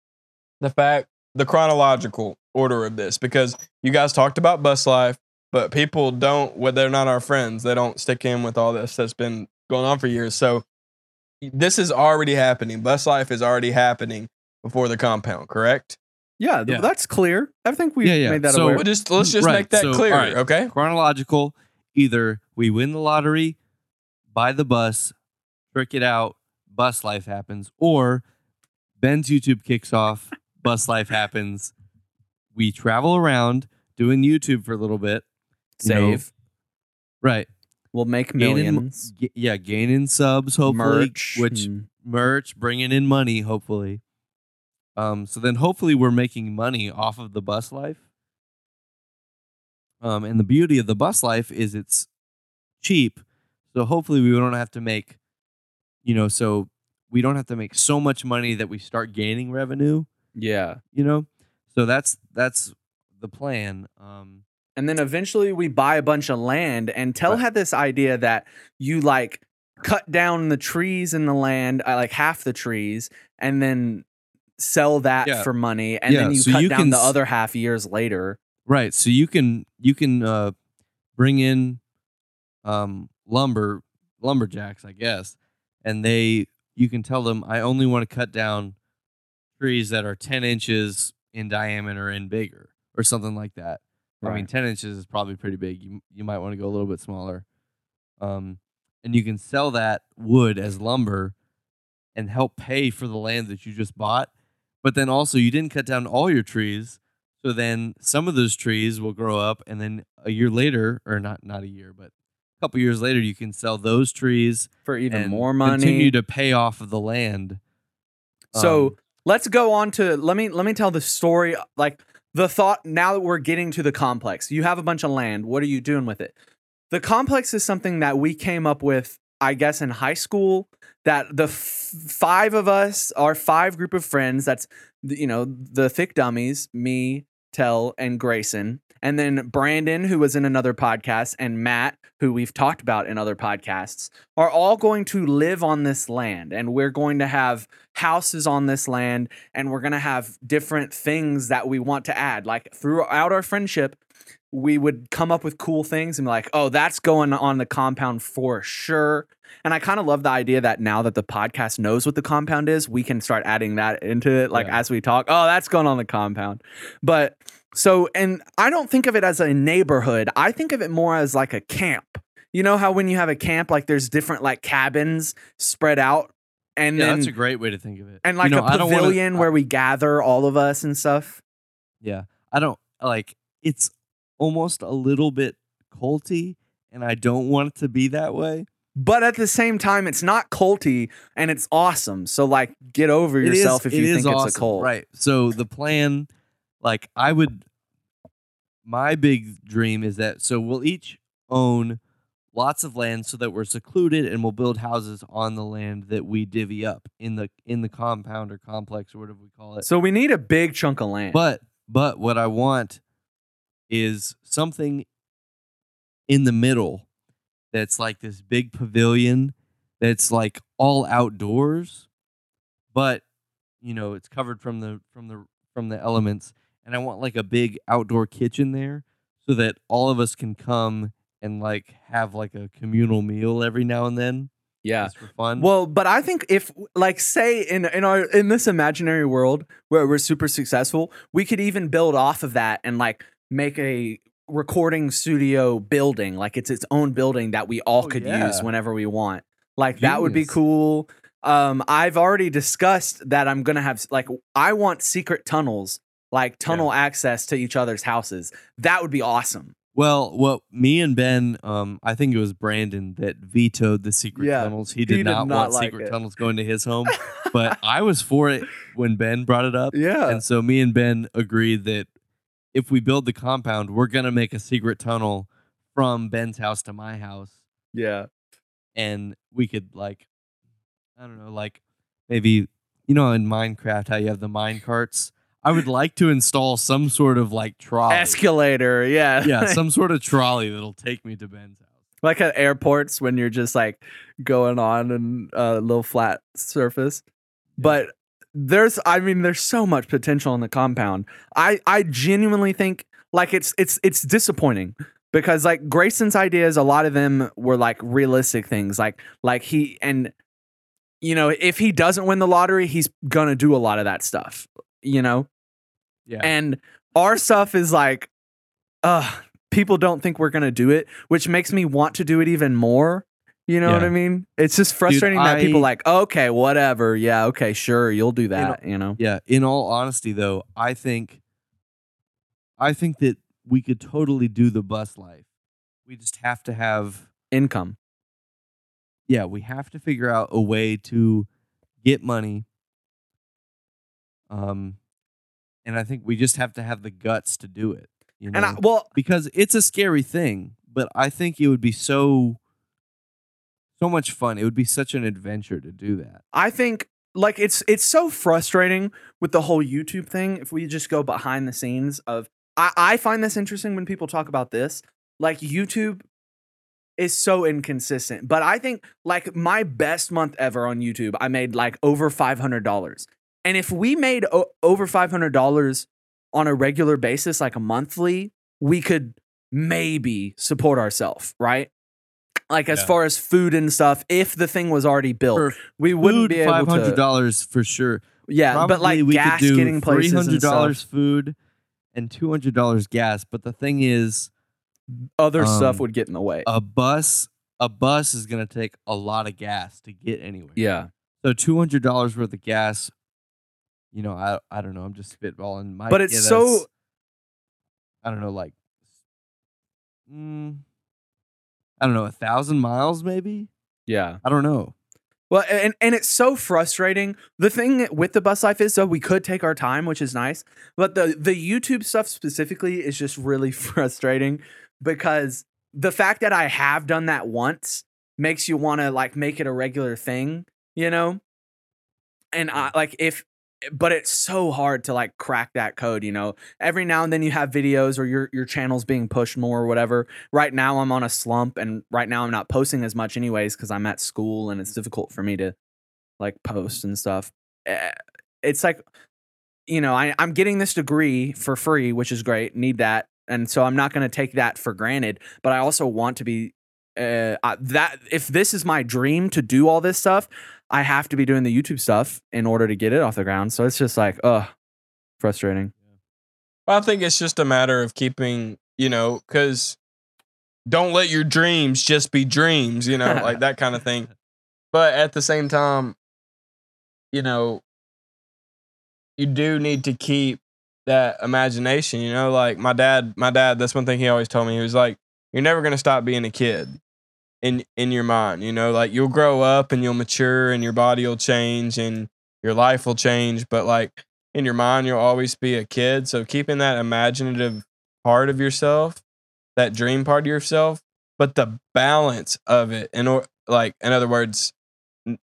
the fact, the chronological order of this, because you guys talked about bus life, but people don't. Well, they're not our friends. They don't stick in with all this that's been going on for years. So this is already happening. Bus life is already happening before the compound. Correct. Yeah, Yeah. that's clear. I think we Yeah, yeah. made that So- aware. Well, just let's mm, just Right, make that so, clear. all right. Okay. chronological either we win the lottery buy the bus trick it out bus life happens or ben's youtube kicks off bus life happens we travel around doing youtube for a little bit know, Save. right We'll make millions. G- yeah gaining subs hopefully merch. which and- merch bringing in money hopefully um so then hopefully we're making money off of the bus life um and the beauty of the bus life is it's cheap so hopefully we don't have to make you know so we don't have to make so much money that we start gaining revenue yeah. you know so that's that's the plan um And then eventually we buy a bunch of land. And Tell Right. had this idea that you like cut down the trees in the land, uh, like half the trees, and then sell that Yeah. for money. And Yeah, then you so cut you down the s- other half years later. Right. So you can you can uh bring in um lumber lumberjacks, I guess, and they you can tell them I only want to cut down trees that are ten inches in diameter and bigger, or something like that. I mean, ten inches is probably pretty big. You you might want to go a little bit smaller. Um, and you can sell that wood as lumber and help pay for the land that you just bought. But then also, you didn't cut down all your trees, so then some of those trees will grow up, and then a year later, or not not a year, but a couple years later, you can sell those trees For even more money. Continue to pay off of the land. So Um, let's go on to let me let me tell the story like the thought now that we're getting to the complex you have a bunch of land what are you doing with it the complex is something that we came up with i guess in high school that the f- five of us our five group of friends that's you know the thick dummies me tell and grayson and then brandon who was in another podcast and matt who we've talked about in other podcasts are all going to live on this land and we're going to have houses on this land and we're going to have different things that we want to add like throughout our friendship we would come up with cool things and be like oh that's going on the compound for sure and i kind of love the idea that now that the podcast knows what the compound is we can start adding that into it like Yeah. as we talk oh that's going on the compound but so and i don't think of it as a neighborhood i think of it more as like a camp you know how when you have a camp like there's different like cabins spread out and yeah, then that's a great way to think of it. and You like know, a wanna- pavilion I- where we gather all of us and stuff. Yeah. I don't like it's almost a little bit culty and I don't want it to be that way. But at the same time, it's not culty and it's awesome. So like, get over It is- yourself if it you is think it's a cult. Right. So the plan like I would my big dream is that so we'll each own lots of land so that we're secluded and we'll build houses on the land that we divvy up in the in the compound or complex or whatever we call it. So we need a big chunk of land. But but what I want is something in the middle that's like this big pavilion that's like all outdoors, but you know, it's covered from the from the from the elements. And I want like a big outdoor kitchen there so that all of us can come and like have like a communal meal every now and then. yeah. Just for fun. Well, but I think if like say in in our in this imaginary world where we're super successful, we could even build off of that and like make a recording studio building, like it's its own building that we all Oh, could use whenever we want. Like that would be cool. Um I've already discussed that I'm going to have like I want secret tunnels, like tunnel access to each other's houses. That would be awesome. Well, what me and Ben, um, I think it was Brandon that vetoed the secret Yeah, tunnels. He did, did not, not want like secret it. tunnels going to his home, but (laughs) I was for it when Ben brought it up, Yeah. and so me and Ben agreed that if we build the compound, we're gonna make a secret tunnel from Ben's house to my house, Yeah. and we could like, I don't know, like maybe you know in Minecraft how you have the mine carts. I would like to install some sort of like trolley. Escalator, yeah. yeah, (laughs) some sort of trolley that'll take me to Ben's house. like at airports when you're just like going on a little flat surface. But there's I mean there's so much potential in the compound. I I genuinely think like it's it's it's disappointing because like Grayson's ideas a lot of them were like realistic things like like he and you know if he doesn't win the lottery he's going to do a lot of that stuff, you know? Yeah. And our stuff is like uh people don't think we're going to do it, which makes me want to do it even more. You know what I mean? It's just frustrating that people I- like, okay, whatever. Yeah, okay, sure, you'll do that, you know? Yeah, in all honesty though, I think I think that we could totally do the bus life. We just have to have Income. yeah, we have to figure out a way to get money. Um and I think we just have to have the guts to do it, you know. And I, well, because it's a scary thing, but I think it would be so so much fun. It would be such an adventure to do that. I think like it's it's so frustrating with the whole YouTube thing. If we just go behind the scenes of, I, I find this interesting when people talk about this. Like YouTube is so inconsistent, but I think like my best month ever on YouTube, I made like over five hundred dollars. And if we made o- over five hundred dollars on a regular basis, like a monthly, we could maybe support ourselves, right? Like as Yeah. far as food and stuff, if the thing was already built, For we wouldn't be able five hundred to. dollars for sure. Yeah, but like we gas could do getting places three hundred dollars food and two hundred dollars gas. But the thing is, other stuff um, would get in the way. a bus a bus is gonna take a lot of gas to get anywhere. yeah, So two hundred dollars worth of gas. You know, I I don't know. I'm just spitballing. Might But it's get so- I don't know, like. Mm, I don't know, a thousand miles maybe. yeah. I don't know. Well, and and it's so frustrating. The thing with the bus life is though we could take our time, which is nice. But the the YouTube stuff specifically is just really (laughs) frustrating because the fact that I have done that once makes you want to like make it a regular thing, you know? And I like if but it's so hard to like crack that code, you know. Every now and then you have videos or your your channel's being pushed more or whatever. Right now I'm on a slump and right now I'm not posting as much anyways cuz I'm at school and it's difficult for me to like post and stuff. Eh, It's like you know, I I'm getting this degree for free, which is great. Need that. And so I'm not going to take that for granted, but I also want to be uh, I- that if this is my dream to do all this stuff, I have to be doing the YouTube stuff in order to get it off the ground. So it's just like, ugh, frustrating. I think it's just a matter of keeping, you know, because don't let your dreams just be dreams, you know, like that kind of thing. (laughs) But at the same time, you know, you do need to keep that imagination, you know, like my dad, my dad, that's one thing he always told me. He was like, You're never gonna stop being a kid in in your mind, you know, like you'll grow up and you'll mature and your body will change and your life will change, but like in your mind you'll always be a kid. So keeping that imaginative part of yourself that dream part of yourself but the balance of it in or like in other words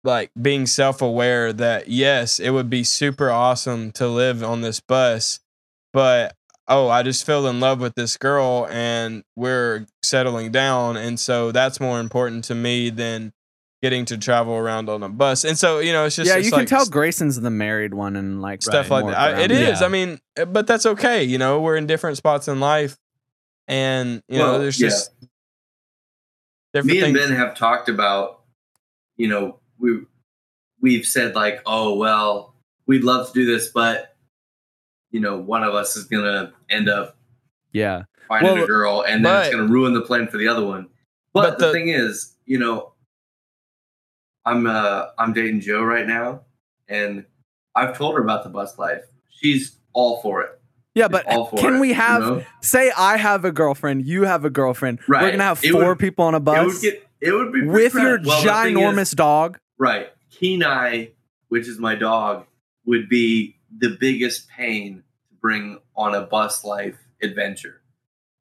like being self-aware that yes it would be super awesome to live on this bus but oh i just fell in love with this girl and we're settling down and so that's more important to me than getting to travel around on a bus and so you know it's just yeah, it's you can tell Grayson's the married one and like stuff Right. like that. I, it grounded. is. Yeah. I mean, uh, but that's okay. You know, we're in different spots in life, and you know, there's yeah. just different me and things. Ben have talked about, you know, we we've said like, oh well, we'd love to do this, but you know, one of us is gonna end up Yeah. finding Well, a girl, and then it's gonna ruin the plan for the other one. But, But the, the- thing is, you know, I'm uh I'm dating Joe right now, and I've told her about the bus life. She's all for it. Yeah, but can it, we you have know? say I have a girlfriend, you have a girlfriend. We're gonna have It four would- people on a It bus would get it would be with your. Well, thing is- ginormous dog. Right. Kenai, which is my dog, would be the biggest pain bring on a bus life adventure.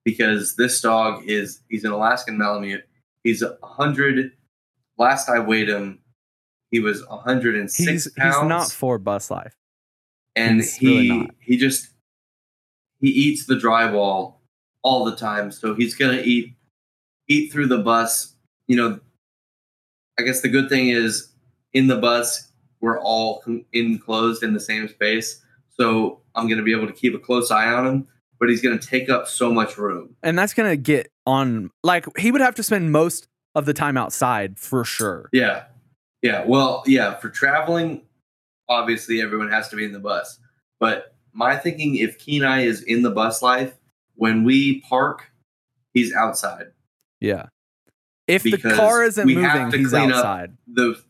Because this dog is he's an Alaskan Malamute. He's a hundred last I weighed him, he was a hundred and six He's pounds. he's not for bus life. and he's he really he just he eats the drywall all the time. So he's gonna eat eat through the bus. You know, I guess the good thing is in the bus we're all enclosed in the same space, so I'm going to be able to keep a close eye on him. But he's going to take up so much room. and that's gonna get on. Like he would have to spend most of the time outside for sure. Yeah, yeah. Well, yeah. For traveling, obviously everyone has to be in the bus. But my thinking, if Kenai is in the bus life, when we park, he's outside. Yeah. If the car isn't we have moving, to he's clean up outside. the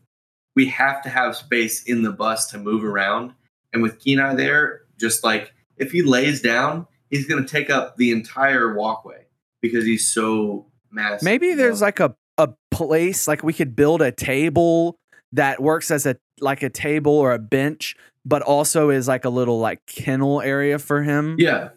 we have to have space in the bus to move around. And with Kenai there, just like if he lays down, he's going to take up the entire walkway because he's so massive. Maybe there's like a a place like we could build a table that works as a like a table or a bench, but also is like a little like kennel area for him. yeah,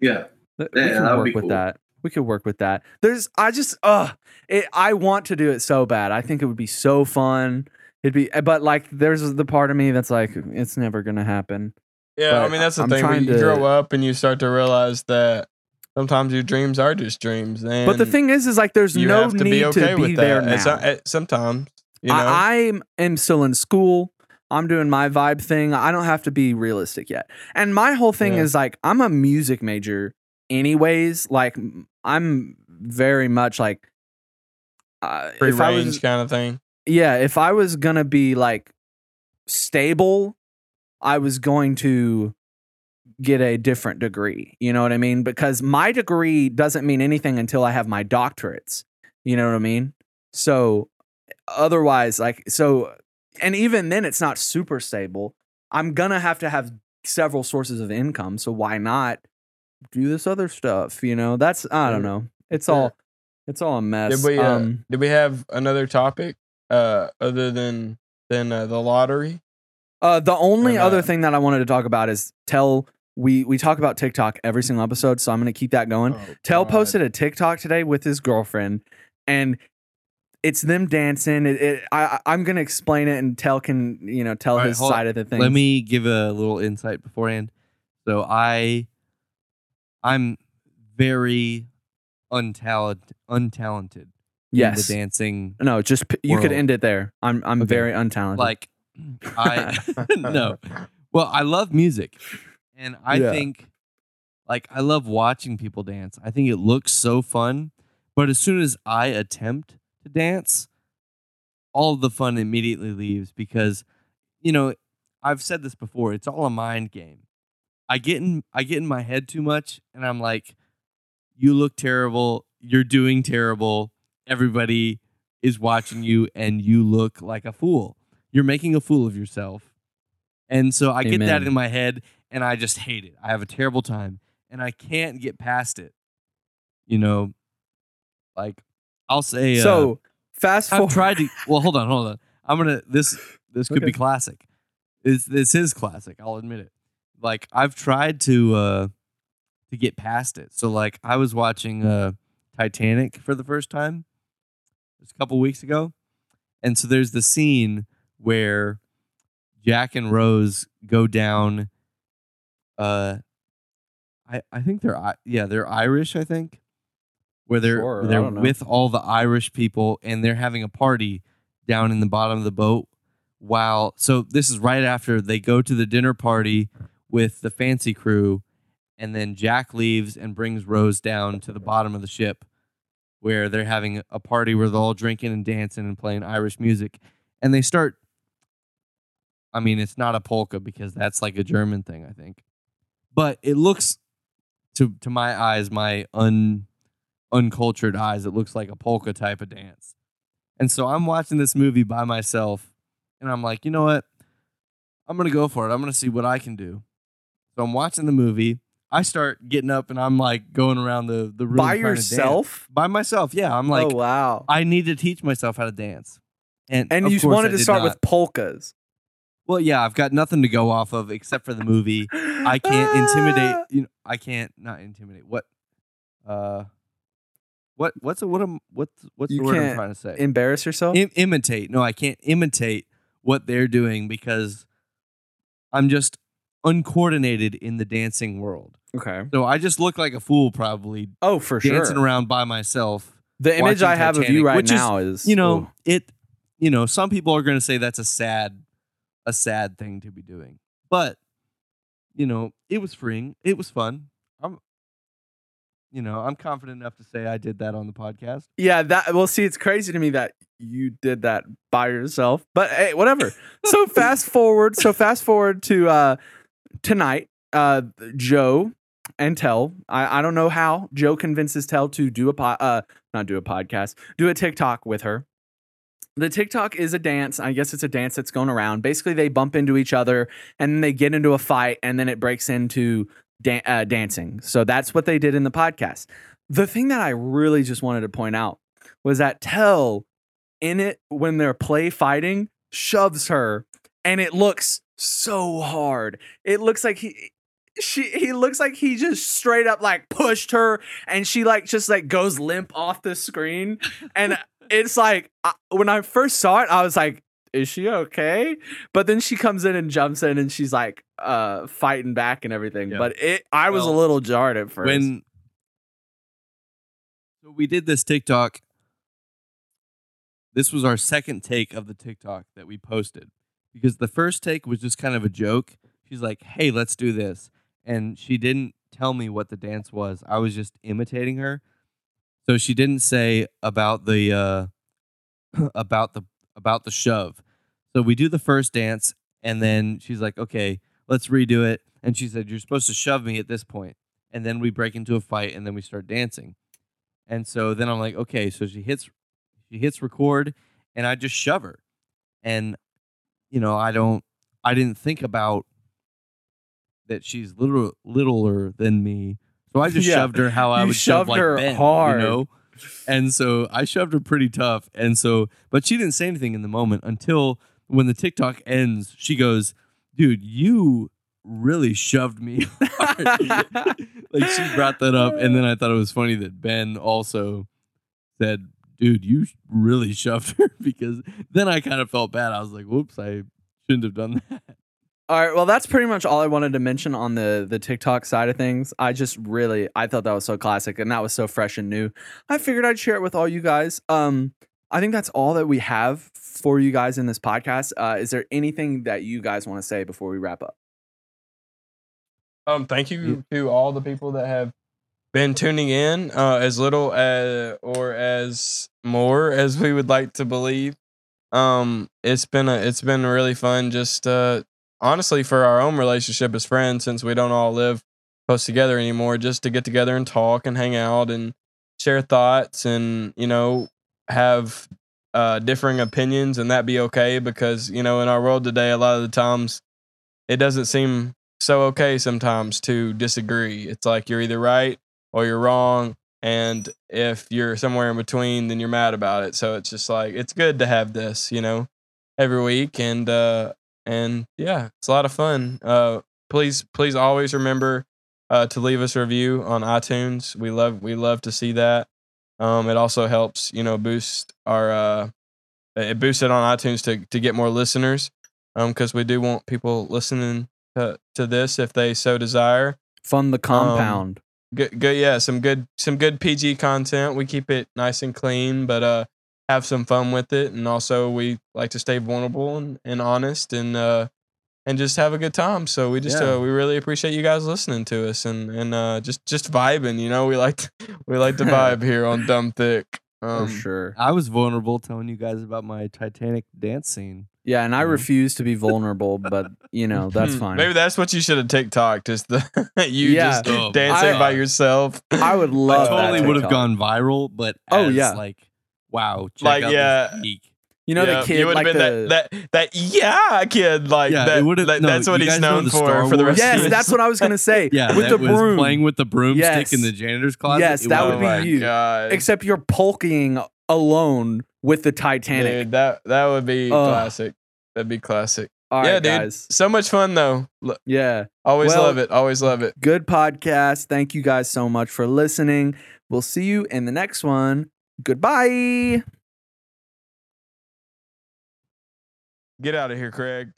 yeah, Th- Yeah, we could work be with cool. that. We could work with that. There's I just uh it, I want to do it so bad. I think it would be so fun. It'd be but like there's the part of me that's like it's never gonna happen. Yeah, I mean that's the I'm thing. When you to- grow up and you start to realize that sometimes your dreams are just dreams. And but the thing is is like there's no have to need be okay to be with there that. now. Not- sometimes, you know, I, I am still in school. I'm doing my vibe thing. I don't have to be realistic yet. And my whole thing Yeah. is like I'm a music major anyways. Like I'm very much like uh, free range was kind of thing. yeah, if I was going to be like stable, I was going to get a different degree. You know what I mean? Because my degree doesn't mean anything until I have my doctorates. You know what I mean? So otherwise, like, so, and even then, it's not super stable. I'm going to have to have several sources of income. So why not do this other stuff? You know, that's, I don't know. It's all, it's all a mess. Did we uh, um, did we have another topic uh, other than than uh, the lottery? Uh, the only other thing that I wanted to talk about is tell we we talk about TikTok every single episode, so I'm gonna keep that going. Oh, Tell God. posted a TikTok today with his girlfriend, and it's them dancing. It, it I I'm gonna explain it, and Tell can you know tell All right, his hold on. side of the thing. Let me give a little insight beforehand. So I, I'm very untalented, untalented in yes. the dancing. No, just you could end it there. I'm I'm Okay. very untalented. Like, I (laughs) (laughs) no. Well, I love music, and I Yeah. think, like, I love watching people dance. I think it looks so fun. But as soon as I attempt to dance, all the fun immediately leaves because, you know, I've said this before. It's all a mind game. I get in, I get in my head too much, and I'm like, "You look terrible. You're doing terrible. Everybody is watching you, and you look like a fool. You're making a fool of yourself." And so I get that in my head, and I just hate it. I have a terrible time, and I can't get past it. You know, like I'll say, uh, so fast I've forward. tried to. Well, hold on, hold on. I'm gonna. This this could Okay. be classic. This this is classic. I'll admit it. Like I've tried to uh to get past it. So like I was watching uh Titanic for the first time just a couple weeks ago, and so there's the scene where Jack and Rose go down. Uh, I I think they're I- yeah they're Irish. I think where they're Sure, they're with all the Irish people and they're having a party down in the bottom of the boat. While so this is right after they go to the dinner party with the fancy crew, and then Jack leaves and brings Rose down to the bottom of the ship, where they're having a party where they're all drinking and dancing and playing Irish music, and they start. I mean, it's not a polka because that's like a German thing, I think, but it looks to to my eyes, my un uncultured eyes, it looks like a polka type of dance. And so I'm watching this movie by myself and I'm like, you know what? I'm going to go for it. I'm going to see what I can do. So I'm watching the movie. I start getting up and I'm like going around the, the room by trying to dance. yourself. By myself. Yeah. I'm oh, like, oh wow! I need to teach myself how to dance. And, and you wanted to start not. with polkas. Well, yeah, I've got nothing to go off of except for the movie. I can't intimidate. (laughs) You know, I can't not intimidate. What? Uh, what? What's a, what? Am, what's what's You the word I'm trying to say? Embarrass yourself. Im- imitate. No, I can't imitate what they're doing because I'm just uncoordinated in the dancing world. okay. So I just look like a fool probably Oh, for dancing sure. Dancing around by myself The image I have of you right which is, now is, you know ooh. it you know some people are going to say that's a sad a sad thing to be doing but you know it was freeing it was fun i'm you know i'm confident enough to say i did that on the podcast Yeah, that well see it's crazy to me that you did that by yourself. But hey, whatever. so fast (laughs) forward, so fast forward to uh tonight, uh Joe and Tell. I, I don't know how Joe convinces Tell to do a po- uh not do a podcast, do a TikTok with her. The TikTok is a dance. I guess it's a dance that's going around. Basically, they bump into each other and then they get into a fight, and then it breaks into dan- uh, dancing. So that's what they did in the podcast. The thing that I really just wanted to point out was that Tell in it when they're play fighting shoves her and it looks so hard. It looks like he she he looks like he just straight up like pushed her and she like just like goes limp off the screen and it's like I, when I first saw it I was like is she okay? But then she comes in and jumps in and she's like uh fighting back and everything. Yeah. But it I was a little jarred at first. when so we did this TikTok. This was our second take of the TikTok that we posted because the first take was just kind of a joke. She's like, "Hey, let's do this," and she didn't tell me what the dance was. I was just imitating her, so she didn't say about the uh, (clears throat) about the about the shove. So we do the first dance, and then she's like, "Okay, let's redo it." And she said, "You're supposed to shove me at this point." and then we break into a fight and then we start dancing. And so then I'm like, okay, so she hits she hits record and I just shove her. And you know, I don't I didn't think about that she's little littler than me. So I just Yeah, shoved her how I you would shove shoved like her Ben, hard. you know? And so I shoved her pretty tough. And so but she didn't say anything in the moment until when the TikTok ends, she goes, Dude, you really shoved me (laughs) hard. (laughs) like she brought that up and then i thought it was funny that ben also said dude you really shoved her (laughs) because then i kind of felt bad i was like whoops i shouldn't have done that All right, well, that's pretty much all I wanted to mention on the the TikTok side of things. I just really I thought that was so classic and that was so fresh and new. I figured I'd share it with all you guys. Um, I think that's all that we have for you guys in this podcast. Uh, is there anything that you guys want to say before we wrap up? Um, thank you to all the people that have been tuning in, uh, as little as or as more (laughs) as we would like to believe. Um, it's been a it's been really fun. Just uh, honestly, for our own relationship as friends, since we don't all live close together anymore, just to get together and talk and hang out and share thoughts and you know have uh, differing opinions and that be okay because you know in our world today, a lot of the times it doesn't seem so okay sometimes to disagree. It's like you're either right or you're wrong. And if you're somewhere in between, then you're mad about it. So it's just like it's good to have this, you know, every week. And uh and yeah, it's a lot of fun. Uh please please always remember uh to leave us a review on iTunes. We love we love to see that. Um it also helps, you know, boost our uh it boosts it on iTunes to to get more listeners. Um, because we do want people listening to, to this if they so desire. Fund the compound. Good, good, yeah, some good, some good PG content. We keep it nice and clean, but uh, have some fun with it, and also we like to stay vulnerable and, and honest, and uh, and just have a good time. So we just Yeah. uh, we really appreciate you guys listening to us and and uh, just just vibing. You know, we like to, (laughs) we like to vibe here on Dumb Thick. (laughs) Um, for sure. i was vulnerable telling you guys about my titanic dance scene Yeah, and I refuse to be vulnerable, but you know (laughs) that's hmm, fine. Maybe that's what you should have TikTok. Just the you Yeah. just Oh, dancing I- by yourself. I would i love. that totally would have gone viral but Oh, as, yeah. like wow check Like, out yeah. this. You know Yeah, the kid you would like have the, been that, that that yeah kid like Yeah, that, would've- that- no, that's what he's guys know known for for the Wars rest of Yes, his that's what I was gonna (laughs) say. yeah with that the was broom. playing with the broomstick Yes. in the janitor's closet Yes, that would be oh my you. God. Except you're polking alone with the Titanic. Dude, that that would be Ugh. classic. That'd be classic. All yeah, right, dude. guys. So much fun though. L- Yeah. Always Well- love it. Always love it. Good podcast. Thank you guys so much for listening. We'll see you in the next one. Goodbye. Get out of here, Craig.